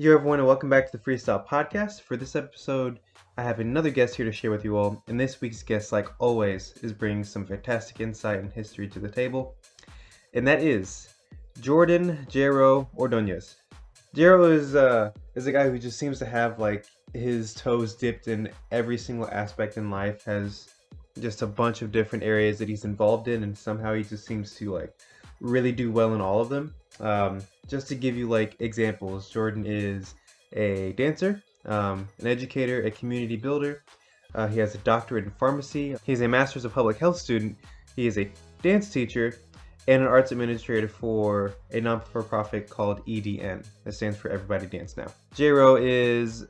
Yo, everyone, and welcome back to the Freestyle Podcast. For this episode, I have another guest here to share with you all. And this week's guest, like always, is bringing some fantastic insight and history to the table. And that is Jordan Jero Ordonez. Jero is uh, is a guy who just seems to have like his toes dipped in every single aspect in life. Has just a bunch of different areas that he's involved in, and somehow he just seems to like really do well in all of them. Um, just to give you like examples, Jordan is a dancer, um, an educator, a community builder. Uh, he has a doctorate in pharmacy. He's a master's of public health student. He is a dance teacher and an arts administrator for a non-for-profit called EDN. That stands for Everybody Dance Now. Jero is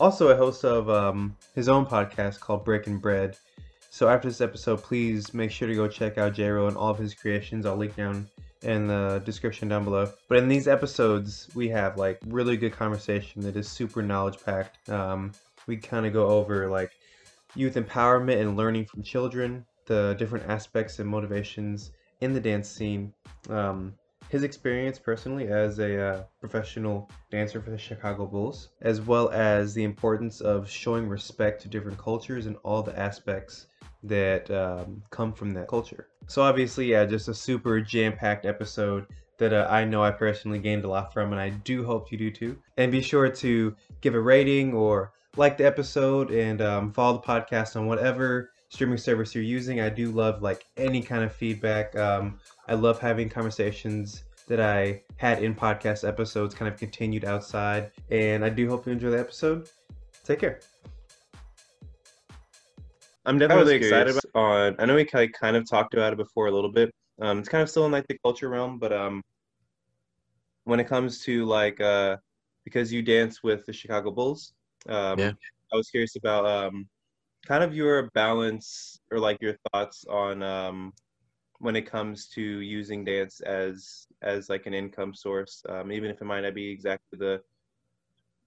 also a host of um, his own podcast called Breaking Bread. So after this episode, please make sure to go check out Jero and all of his creations. I'll link down in the description down below. But in these episodes, we have like really good conversation that is super knowledge packed. Um, we kind of go over like youth empowerment and learning from children, the different aspects and motivations in the dance scene. Um, his experience personally as a uh, professional dancer for the Chicago Bulls, as well as the importance of showing respect to different cultures and all the aspects that um, come from that culture. So obviously, yeah, just a super jam-packed episode that uh, I know I personally gained a lot from, and I do hope you do too. And be sure to give a rating or like the episode and um, follow the podcast on whatever streaming service you're using. I do love like any kind of feedback. Um, I love having conversations that I had in podcast episodes kind of continued outside. And I do hope you enjoy the episode. Take care. I'm definitely excited about on I know we kind of talked about it before a little bit. Um, it's kind of still in like the culture realm, but um when it comes to like uh because you dance with the Chicago Bulls, um yeah. I was curious about um kind of your balance or like your thoughts on um when it comes to using dance as as like an income source, um, even if it might not be exactly the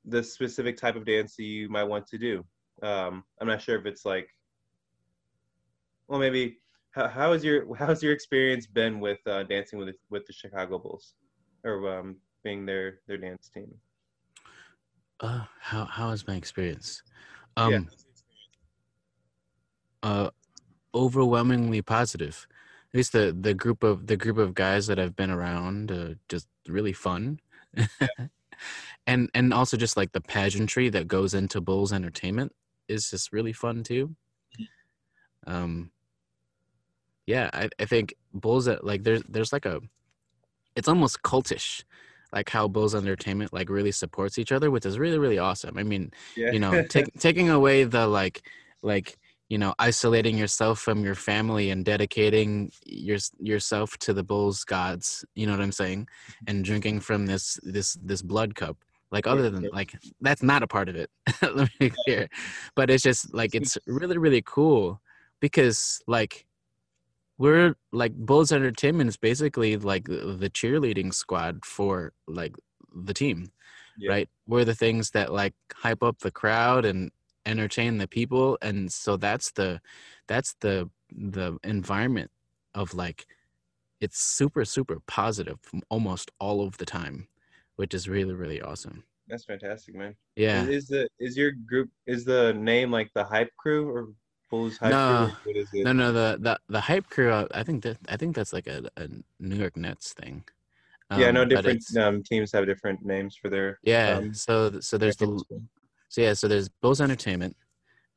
the specific type of dance that you might want to do. Um, I'm not sure if it's like well, maybe how, how has your how's your experience been with uh, dancing with with the Chicago Bulls, or um, being their their dance team? Uh, how how has my experience? Um, yeah. Uh, overwhelmingly positive. At least the the group of the group of guys that I've been around, uh, just really fun. Yeah. and and also just like the pageantry that goes into Bulls entertainment is just really fun too. Mm-hmm. Um, yeah, I, I think Bulls that like there's there's like a it's almost cultish like how Bulls Entertainment like really supports each other, which is really really awesome. I mean, yeah. you know, take, taking away the like like you know isolating yourself from your family and dedicating your yourself to the Bulls gods. You know what I'm saying? And drinking from this this this blood cup. Like other than like that's not a part of it. Let me be clear, but it's just like it's really really cool because like we're like Bulls Entertainment is basically like the cheerleading squad for like the team, yeah. right? We're the things that like hype up the crowd and entertain the people, and so that's the that's the the environment of like it's super super positive almost all of the time, which is really really awesome. That's fantastic, man. Yeah. Is, is the is your group is the name like the hype crew or Bulls hype no, crew? What is it? No, no, the, the the hype crew. Uh, I think that I think that's like a, a New York Nets thing. Um, yeah, no, different um, teams have different names for their. Yeah, um, so so there's the so yeah, so there's Bulls Entertainment,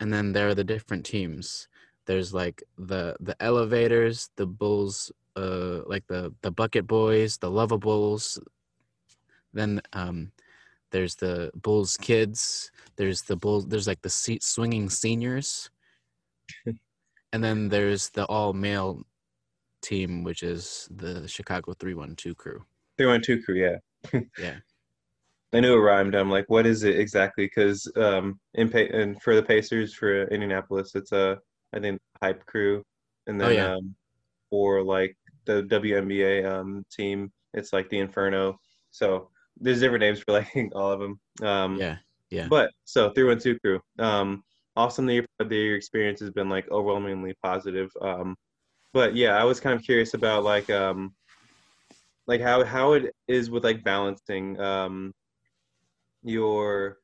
and then there are the different teams. There's like the the elevators, the Bulls, uh, like the the Bucket Boys, the Lovables. Then um, there's the Bulls Kids. There's the Bulls. There's like the seat swinging seniors and then there's the all male team, which is the Chicago 312 crew. 312 crew, yeah. yeah. I knew it rhymed. I'm like, what is it exactly? Because um, in pa- and for the Pacers for Indianapolis, it's a I think hype crew, and oh, then oh, yeah. um, for like the WNBA um, team, it's like the Inferno. So there's different names for like all of them. Um, yeah, yeah. But so three one two crew. Um, awesome that your, experience has been like overwhelmingly positive. Um, but yeah, I was kind of curious about like um, like how how it is with like balancing um, your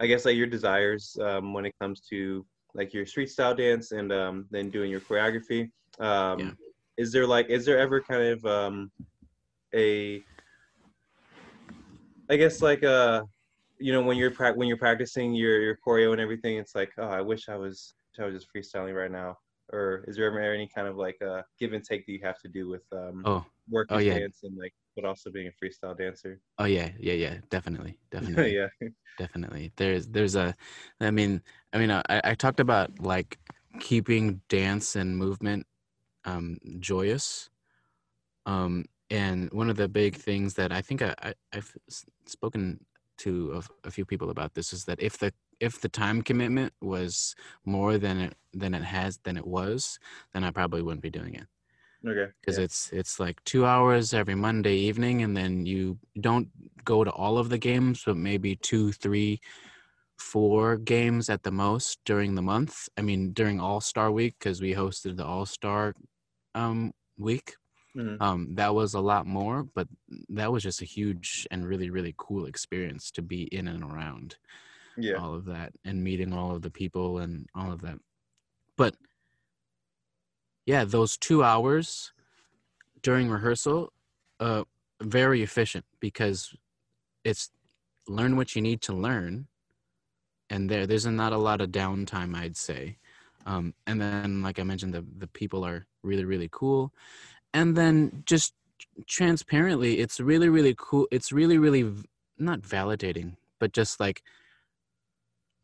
I guess like your desires um, when it comes to like your street style dance and um, then doing your choreography. Um, Yeah. Is there like is there ever kind of um, a I guess like uh you know when you're pra- when you're practicing your your choreo and everything, it's like oh I wish I was I was just freestyling right now. Or is there ever any kind of like a give and take that you have to do with um, Oh, work oh, yeah. dance and like but also being a freestyle dancer? oh yeah, yeah, yeah, definitely, definitely. yeah. definitely there's there's a i mean i mean i, I talked about like keeping dance and movement um joyous um and one of the big things that i think I, I i've spoken to a, a few people about this is that if the if the time commitment was more than it than it has than it was then i probably wouldn't be doing it Okay. because yeah. it's it's like two hours every Monday evening, and then you don't go to all of the games, but maybe two, three, four games at the most during the month. I mean, during All Star Week, because we hosted the All Star um, week. Mhm. Um, that was a lot more, but that was just a huge and really, really cool experience to be in and around Yeah. all of that and meeting all of the people and all of that. But yeah, those two hours during rehearsal, uh, very efficient because it's learn what you need to learn, and there there's not a lot of downtime, I'd say. Um, and then, like I mentioned, the the people are really really cool, and then just transparently, it's really really cool. It's really really not validating, but just like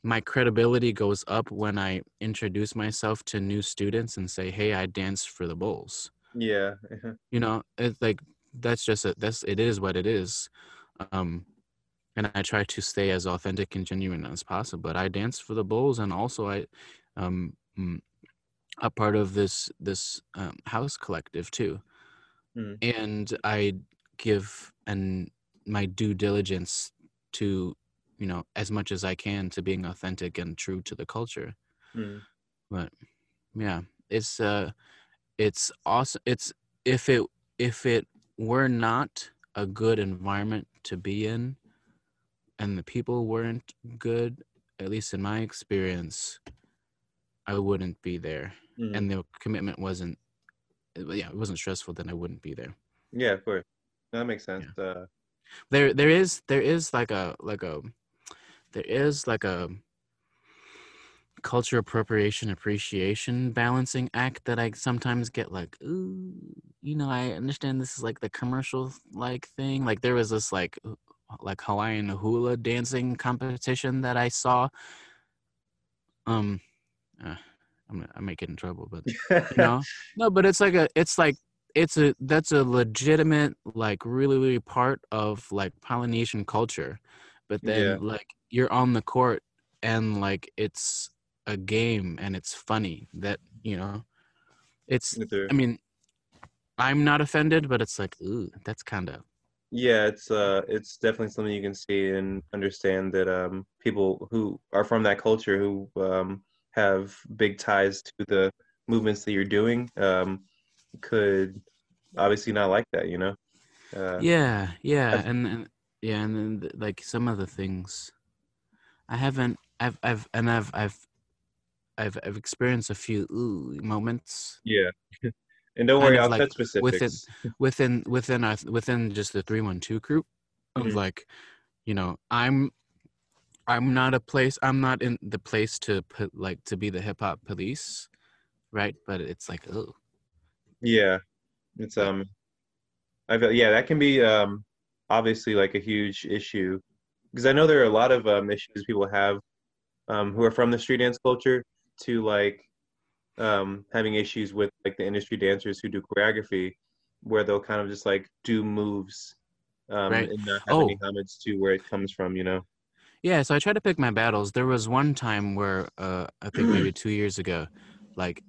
my credibility goes up when I introduce myself to new students and say, "Hey, I danced for the Bulls." Yeah. You know, it's like that's just a, that's it is what it is. Um, and I try to stay as authentic and genuine as possible. But I dance for the Bulls, and also I, um, mm, a part of this this um, house collective too, Mm. and I give and my due diligence to you know as much as I can to being authentic and true to the culture. Mm. But yeah, it's uh, it's awesome. It's if it if it were not a good environment to be in, and the people weren't good, at least in my experience, I wouldn't be there. Mm. And the commitment wasn't, yeah, it wasn't stressful. Then I wouldn't be there. Yeah, of course. That makes sense. Uh, There, there is, there is like a, like a, there is like a culture appropriation appreciation balancing act that I sometimes get like, ooh, you know, I understand this is like the commercial like thing. Like there was this like like Hawaiian hula dancing competition that I saw. Um uh, I'm I might get in trouble, but you know no but it's like a it's like it's a that's a legitimate like really really part of like polynesian culture but then Yeah. like you're on the court and like it's a game and it's funny that you know it's i mean i'm not offended but it's like ooh that's kind of yeah, it's uh, it's definitely something you can see and understand that um, people who are from that culture who um, have big ties to the movements that you're doing um, could obviously not like that, you know. Uh, yeah yeah and, and yeah and then like some of the things i haven't i've i've and i've i've i've, I've experienced a few moments yeah. and don't worry, I'll like touch specifics. within within within our within just the 312 group of Mhm. like you know i'm i'm not a place i'm not in the place to put like to be the hip hop police right but it's like oh Yeah, it's um, I feel yeah that can be um obviously like a huge issue because I know there are a lot of um issues people have um who are from the street dance culture to like um having issues with like the industry dancers who do choreography where they'll kind of just like do moves um Right. and not have any Oh. homage to where it comes from, you know. Yeah so i try to pick my battles. There was one time where uh i think maybe two years ago like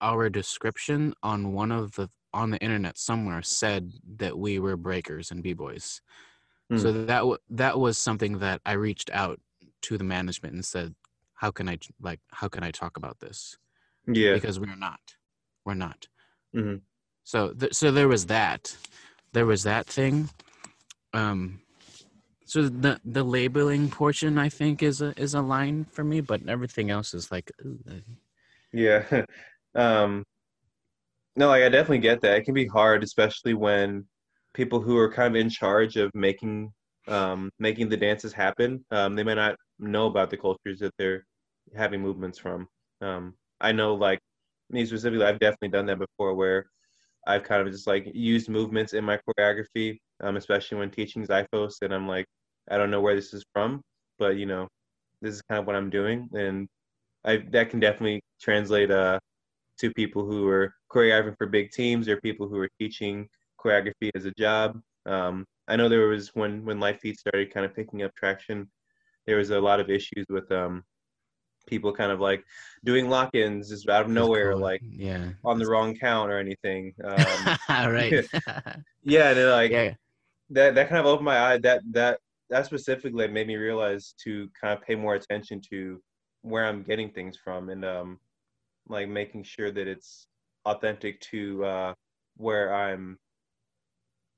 our description on one of the on the internet somewhere said that we were breakers and b-boys. So that w- that was something that i reached out to the management and said how can i like how can i talk about this? Yeah. because we're not. We're not. Mhm. so th- so there was that. There was that thing. Um So the the labeling portion, I think, is a is a line for me, but everything else is like, uh, Yeah. Um, no, like I definitely get that. It can be hard, especially when people who are kind of in charge of making um making the dances happen, um, they might not know about the cultures that they're having movements from. Um, I know like me specifically, I've definitely done that before where I've kind of just like used movements in my choreography, um, especially when teaching Xiphos, and I'm like, I don't know where this is from, but you know, this is kind of what I'm doing, and I that can definitely translate uh to people who are choreographing for big teams or people who are teaching choreography as a job. Um, I know there was when when Feet started kind of picking up traction, there was a lot of issues with um people kind of like doing lock-ins just out of nowhere, cool. like Yeah. on the wrong count or anything. Um, right. yeah, and like yeah. that that kind of opened my eye. That that that specifically made me realize to kind of pay more attention to where I'm getting things from and um like making sure that it's authentic to uh where I'm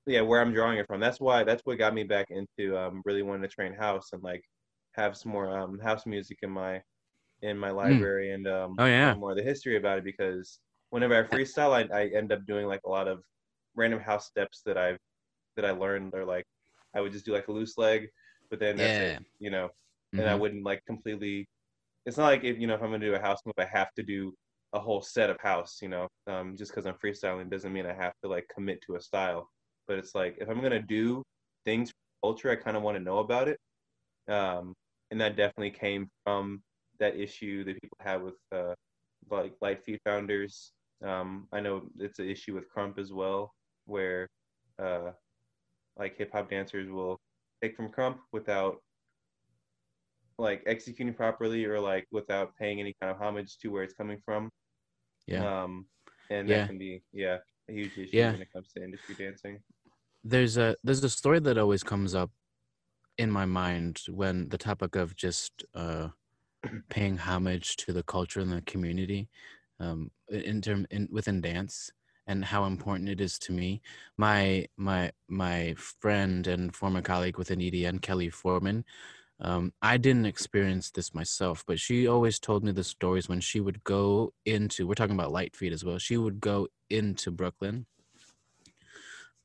yeah where I'm drawing it from. That's why that's what got me back into um really wanting to train house and like have some more um house music in my in my library and um Oh yeah. more of the history about it because whenever I freestyle I, I end up doing like a lot of random house steps that I've that I learned or like I would just do like a loose leg but then that's Yeah. it, you know and I Mhm. wouldn't like completely. It's not like if you know if I'm gonna do a house move, I have to do a whole set of house. You know, um, just because I'm freestyling doesn't mean I have to like commit to a style. But it's like if I'm gonna do things for culture, I kind of want to know about it. Um, and that definitely came from that issue that people have with uh, like lite feet founders. Um, I know it's an issue with Krump as well, where uh, like hip hop dancers will take from Krump without like executing properly or like without paying any kind of homage to where it's coming from. Yeah. Um, and Yeah. that can be yeah a huge issue Yeah. when it comes to industry dancing. There's a there's a story that always comes up in my mind when the topic of just uh, paying homage to the culture and the community um, in term in within dance and how important it is to me. My my my friend and former colleague within EDN, Kelly Foreman. Um, I didn't experience this myself, but she always told me the stories when she would go into. We're talking about lite feet as well. She would go into Brooklyn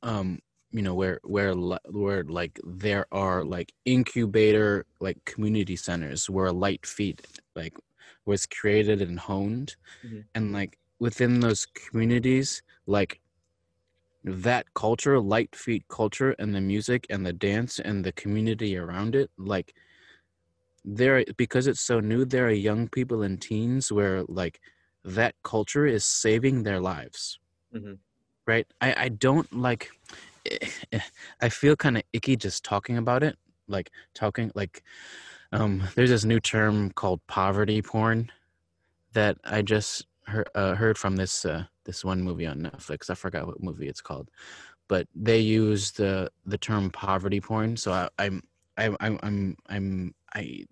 um you know where where where like there are like incubator like community centers where lite feet like was created and honed Mhm. and like within those communities like that culture lite feet culture and the music and the dance and the community around it like there because it's so new there are young people and teens where like that culture is saving their lives Mhm. right i i don't like i feel kind of icky just talking about it like talking like um there's this new term called poverty porn that i just heard, uh, heard from this uh, this one movie on netflix i forgot what movie it's called but they use the the term poverty porn so I, i'm I'm I'm I'm I'm I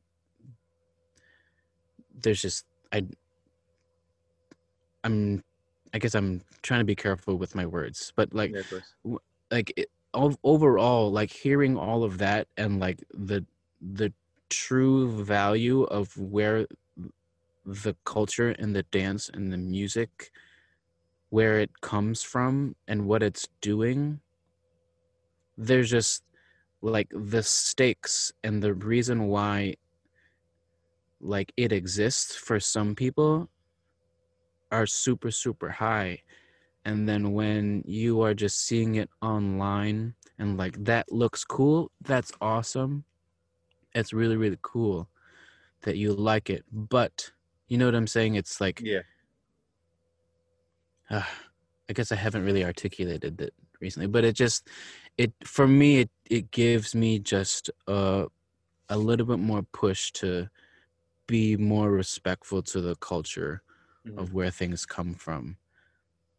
there's just I I'm I guess I'm trying to be careful with my words, but like Yeah, like it, overall like hearing all of that and like the the true value of where the culture and the dance and the music where it comes from and what it's doing there's just like the stakes and the reason why like it exists for some people are super super high. And then when you are just seeing it online and like that looks cool that's awesome. It's really really cool that you like it. But you know what i'm saying it's like Yeah. uh, i guess i haven't really articulated it recently but it just it for me it, it gives me just a, a little bit more push to be more respectful to the culture Mhm. of where things come from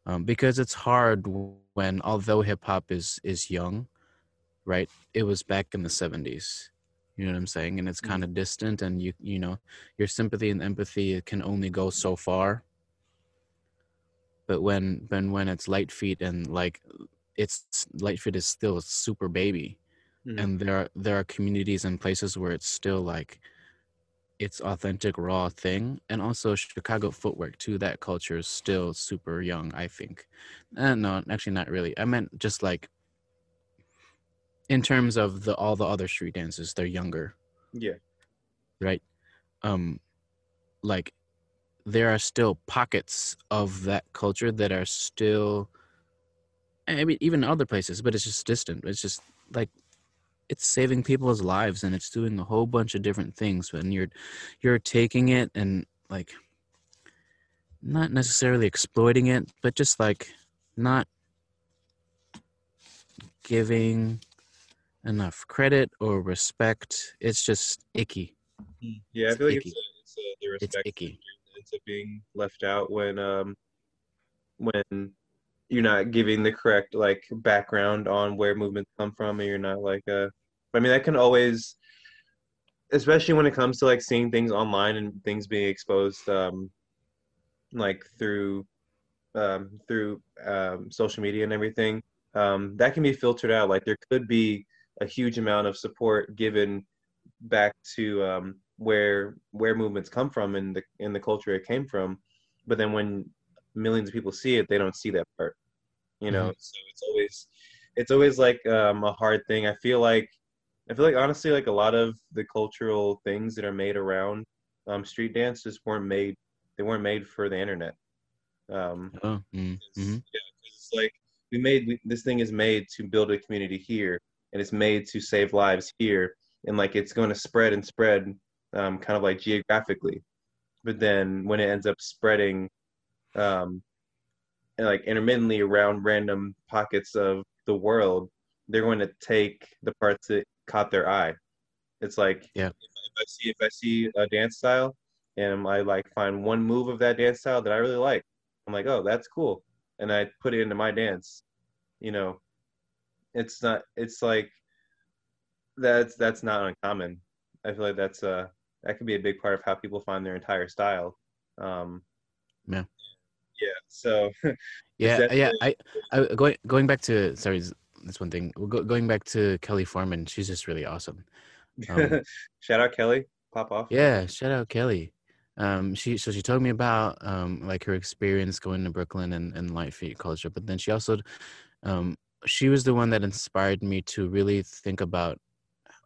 um, because it's hard when although hip hop is is young right it was back in the 70s you know what i'm saying? And it's kind of distant and you you know your sympathy and empathy can only go so far. But when when when it's lite feet and like it's lite feet is still a super baby Mhm. and there are there are communities and places where it's still like it's authentic raw thing and also chicago footwork too that culture is still super young i think. Uh, no actually not really. I meant just like in terms of the all the other street dances they're younger. Yeah. right? Um like there are still pockets of that culture that are still i mean even other places but it's just distant. It's just like it's saving people's lives and it's doing a whole bunch of different things and you're you're taking it and like not necessarily exploiting it but just like not giving enough credit or respect it's just icky. Yeah, I It's feel like icky. it's, a, it's a, the it's respect icky. ends up being left out when um when you're not giving the correct like background on where movements come from and you're not like uh I mean that can always especially when it comes to like seeing things online and things being exposed um like through um through um social media and everything um that can be filtered out. Like there could be a huge amount of support given back to um where where movements come from and the in the culture it came from. But then when millions of people see it they don't see that part you know? So it's always it's always like um, a hard thing. I feel like i feel like honestly like a lot of the cultural things that are made around um, street dance just weren't made they weren't made for the internet. Um, oh mm, it's- yeah, it's like we made we, this thing is made to build a community here, and it's made to save lives here, and like it's going to spread and spread, um, kind of like geographically. But then when it ends up spreading, um, and like intermittently around random pockets of the world, they're going to take the parts that caught their eye. It's like Yeah. if, if I see if I see a dance style, and I like find one move of that dance style that I really like. I'm like, oh, that's cool, and I put it into my dance. You know, it's not. It's like that's that's not uncommon. I feel like that's uh that could be a big part of how people find their entire style. Um, Yeah. Yeah. So yeah yeah I, I going going back to sorry that's one thing Go, going back to kelly foreman she's just really awesome Um, shout out Kelly, pop off. Yeah, shout out Kelly. Um, she so she told me about um like her experience going to Brooklyn and, and lite feet culture, but then she also um she was the one that inspired me to really think about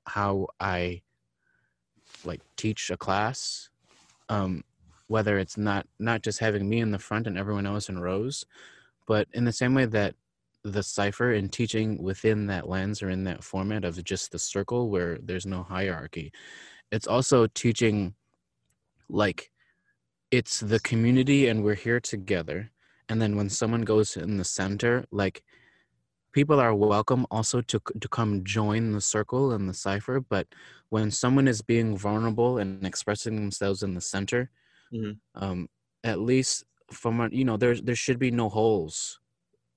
how I like teach a class. Um whether it's not not just having me in the front and everyone else in rows, but in the same way that the cipher and teaching within that lens or in that format of just the circle where there's no hierarchy it's also teaching like it's the community and we're here together and then when someone goes in the center like people are welcome also to to come join the circle and the cipher but when someone is being vulnerable and expressing themselves in the center Mhm. um at least from you know there's there should be no holes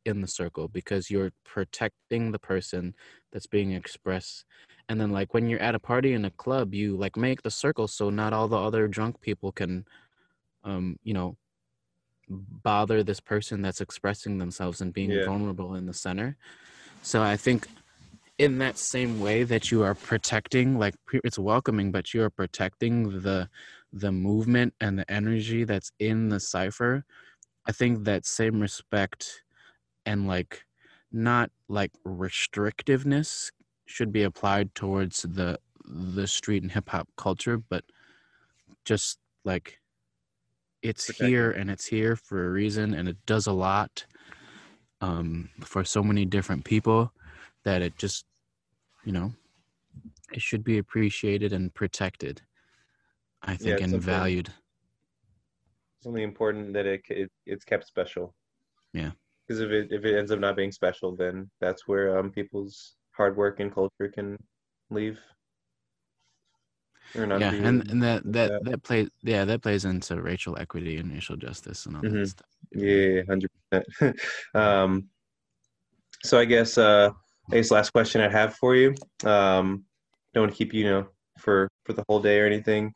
in the circle because you're protecting the person that's being expressed and then like when you're at a party in a club you like make the circle so not all the other drunk people can um you know bother this person that's expressing themselves and being Yeah. vulnerable in the center so i think in that same way that you are protecting like it's welcoming but you are protecting the the movement and the energy that's in the cipher i think that same respect and like not like restrictiveness should be applied towards the the street and hip hop culture but just like it's Protect it. here and it's here for a reason and it does a lot um for so many different people that it just you know it should be appreciated and protected i think it's and valued something important that it, it it's kept special. Yeah. Because if it if it ends up not being special, then that's where um people's hard work and culture can leave. Yeah and, and that that that. that plays yeah that plays into racial equity and racial justice and all Mhm. that stuff Yeah, hundred percent. Um, so I guess uh, I guess last question I have for you. Um, don't want to keep you, you know for for the whole day or anything,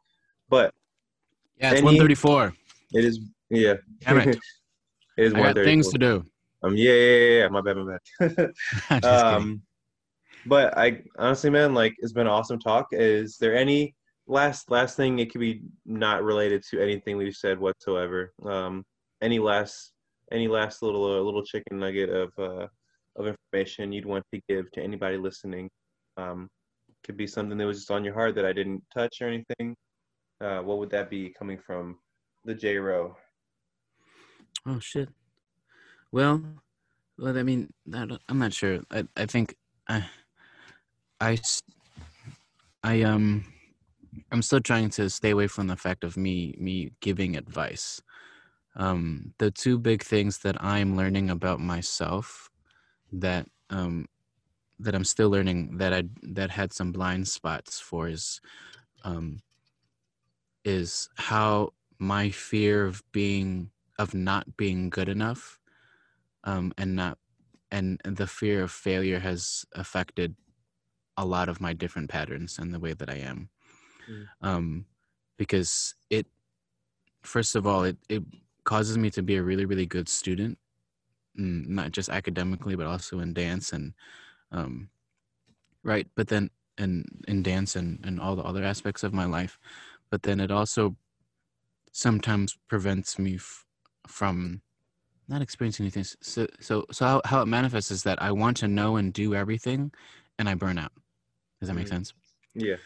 but yeah it's 134 it is yeah. Damn it. it is i got things to do Um, yeah, yeah, yeah, yeah. My bad, my bad. Um, but I honestly, man, like it's been an awesome talk. Is there any last last thing? It could be not related to anything we've said whatsoever. Um, any last any last little uh, little chicken nugget of uh, of information you'd want to give to anybody listening? Um, could be something that was just on your heart that I didn't touch or anything. Uh, what would that be coming from the Jero? Oh shit. Well, well, I mean, that I am not sure. I I think I, I, I um, I'm still trying to stay away from the fact of me me giving advice. Um, the two big things that I'm learning about myself that um that I'm still learning that I that had some blind spots for is um is how my fear of being of not being good enough um and not and the fear of failure has affected a lot of my different patterns and the way that I am mm. um because it first of all it it causes me to be a really really good student. Mm, not just academically but also in dance and um, right but then in in dance and and all the other aspects of my life. But then it also sometimes prevents me f- from not experiencing anything. So so so how, how it manifests is that i want to know and do everything and i burn out. Does that make mm-hmm. sense? Yeah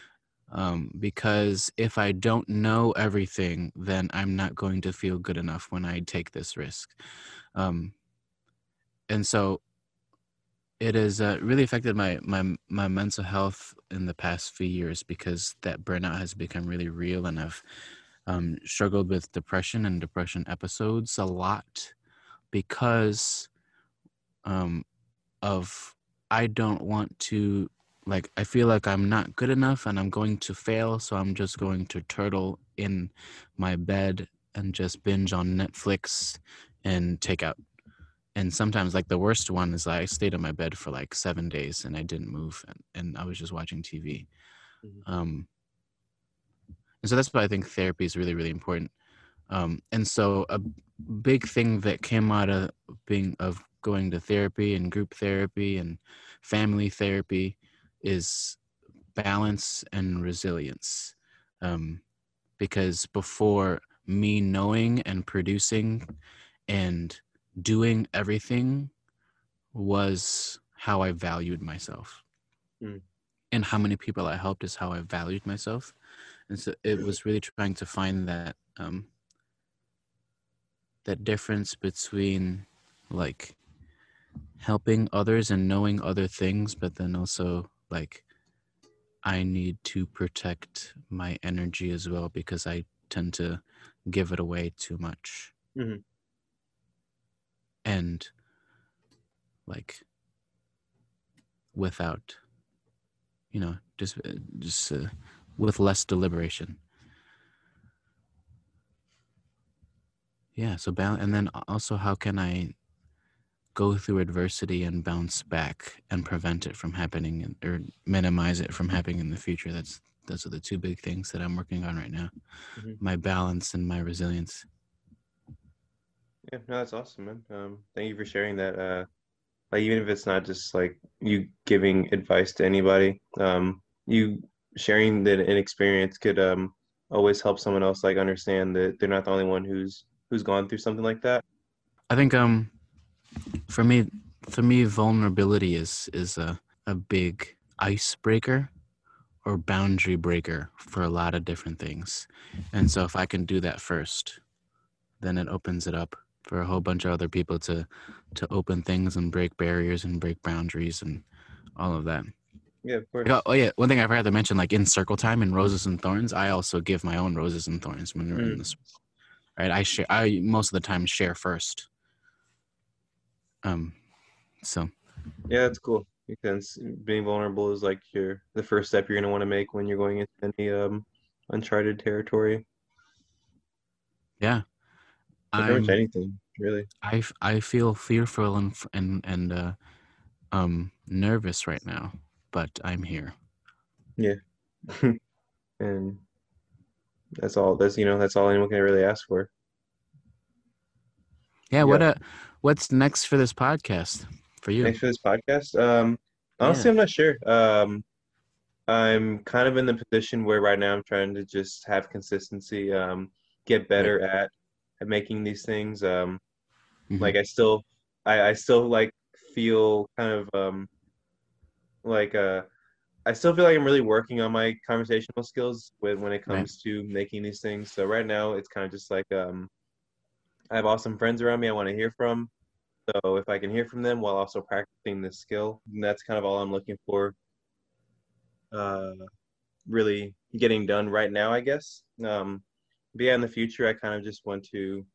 um, because if I don't know everything, then I'm not going to feel good enough when I take this risk. Um, and so it has uh, really affected my, my my mental health in the past few years because that burnout has become really real and I've um, struggled with depression and depression episodes a lot because um, of I don't want to like I feel like I'm not good enough and I'm going to fail so I'm just going to turtle in my bed and just binge on Netflix and take out. And sometimes like the worst one is i stayed in my bed for like seven days and i didn't move and, and i was just watching tv mm-hmm. um and so that's why i think therapy is really really important. Um and so a big thing that came out of being of going to therapy and group therapy and family therapy is balance and resilience um because before me knowing and producing and doing everything was how I valued myself. Mm. And how many people I helped is how I valued myself. And so it was really trying to find that um that difference between like helping others and knowing other things, but then also like I need to protect my energy as well because I tend to give it away too much. Mm-hmm and like without you know just uh, just uh, with less deliberation yeah so balance and then also how can i go through adversity and bounce back and prevent it from happening or minimize it from happening in the future that's those are the two big things that i'm working on right now mm-hmm. my balance and my resilience yeah, no, that's awesome, man. Um, thank you for sharing that. Uh, like even if it's not just like you giving advice to anybody, um, you sharing that an experience could um always help someone else like understand that they're not the only one who's who's gone through something like that. I think um for me for me vulnerability is is a, a big icebreaker or boundary breaker for a lot of different things. And so if I can do that first, then it opens it up for a whole bunch of other people to to open things and break barriers and break boundaries and all of that. Yeah, of course. oh, yeah, one thing I forgot to mention, like in Circle Time in Roses and Thorns, I also give my own roses and thorns when we're mm. in this. Right, I share. I most of the time share first. Um, so. Yeah, it's cool because being vulnerable is like your the first step you're gonna want to make when you're going into any um uncharted territory. Yeah, pretty much anything really. I, I feel fearful and and and uh, um nervous right now, but I'm here. Yeah, and that's all. That's you know that's all anyone can really ask for. Yeah. What uh, what's next for this podcast for you? Next for this podcast, um, Honestly, I'm not sure. Um, I'm kind of in the position where right now I'm trying to just have consistency, um, get better at at making these things. Um, Mhm. like I still, I, I still like feel kind of um, like uh, I still feel like I'm really working on my conversational skills when when it Right. comes to making these things. So right now it's kind of just like um, I have awesome friends around me I want to hear from. So if I can hear from them while also practicing this skill, that's kind of all I'm looking for. Uh, really getting done right now, I guess. Um, but yeah, in the future, I kind of just want to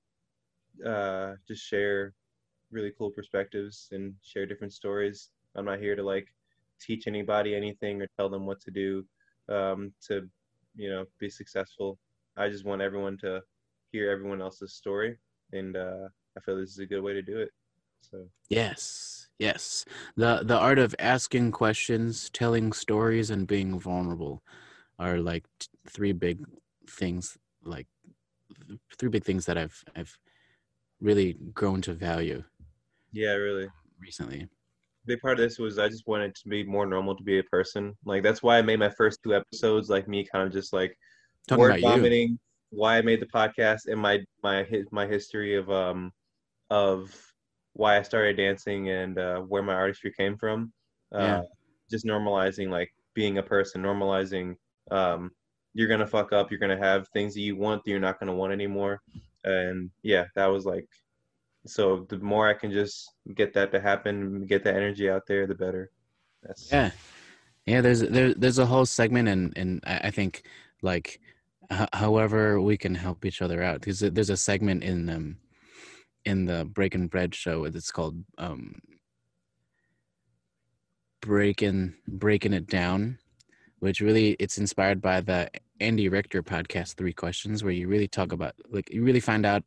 uh, just share really cool perspectives and share different stories. I'm not here to like teach anybody anything or tell them what to do um, to, you know, be successful. I just want everyone to hear everyone else's story, and uh, I feel this is a good way to do it. So Yes, yes. The the art of asking questions, telling stories, and being vulnerable are like t- three big things. Like th- three big things that I've I've really grown to value yeah, really. recently. big part of this was I just wanted to be more normal to be a person. Like that's why I made my first two episodes like me kind of just like Talking word about you. Why I made the podcast and my my my history of um of why I started dancing and uh, where my artistry came from. Uh, Yeah. Just normalizing like being a person, normalizing um you're gonna fuck up, you're gonna have things that you want that you're not gonna want anymore. And yeah, that was like so the more I can just get that to happen, get that energy out there, the better. That's Yeah, yeah. There's there, there's a whole segment, and and I think like h- however we can help each other out. There's a, there's a segment in um in the Breaking Bread show. It's called um breaking breaking it down, which really it's inspired by the Andy Richter podcast, Three Questions, where you really talk about like you really find out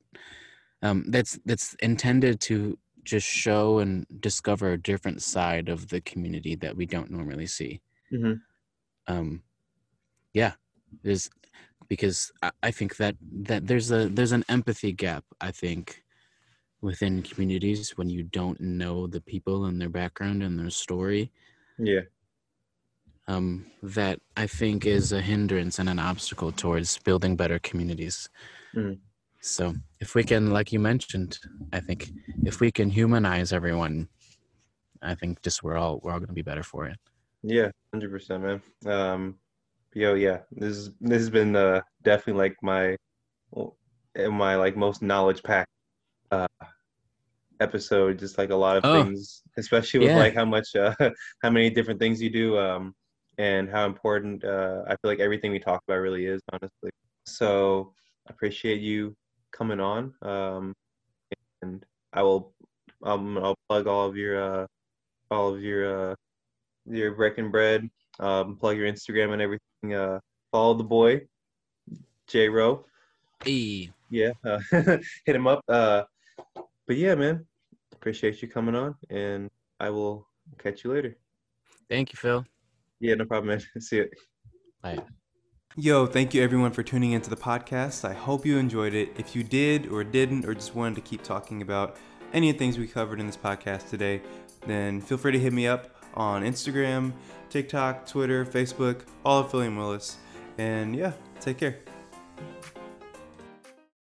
um that's that's intended to just show and discover a different side of the community that we don't normally see Mhm. um yeah there's because I, I think that that there's a there's an empathy gap i think within communities when you don't know the people and their background and their story yeah, um that i think is a hindrance and an obstacle towards building better communities Mhm. so if we can like you mentioned i think if we can humanize everyone i think just we're all we're all going to be better for it yeah, hundred percent, man. Um, yo, yeah, this is this has been uh, definitely like my my like most knowledge packed uh, episode. Just like a lot of Oh, things, especially with yeah. like how much uh, how many different things you do, um, and how important uh, I feel like everything we talk about really is, honestly. So I appreciate you coming on, um, and I will um, I'll plug all of your uh, all of your uh, your breaking bread, um, plug your Instagram and everything. Uh, follow the boy, Jero. hey Yeah, uh, hit him up. Uh, but yeah, man, appreciate you coming on, and I will catch you later. thank you phil Yeah, no problem, man. See you. bye Yo, thank you everyone for tuning into the podcast. I hope you enjoyed it. If you did or didn't, or just wanted to keep talking about any of the things we covered in this podcast today, then feel free to hit me up on Instagram, TikTok, Twitter, Facebook, all and Willis. And yeah, take care.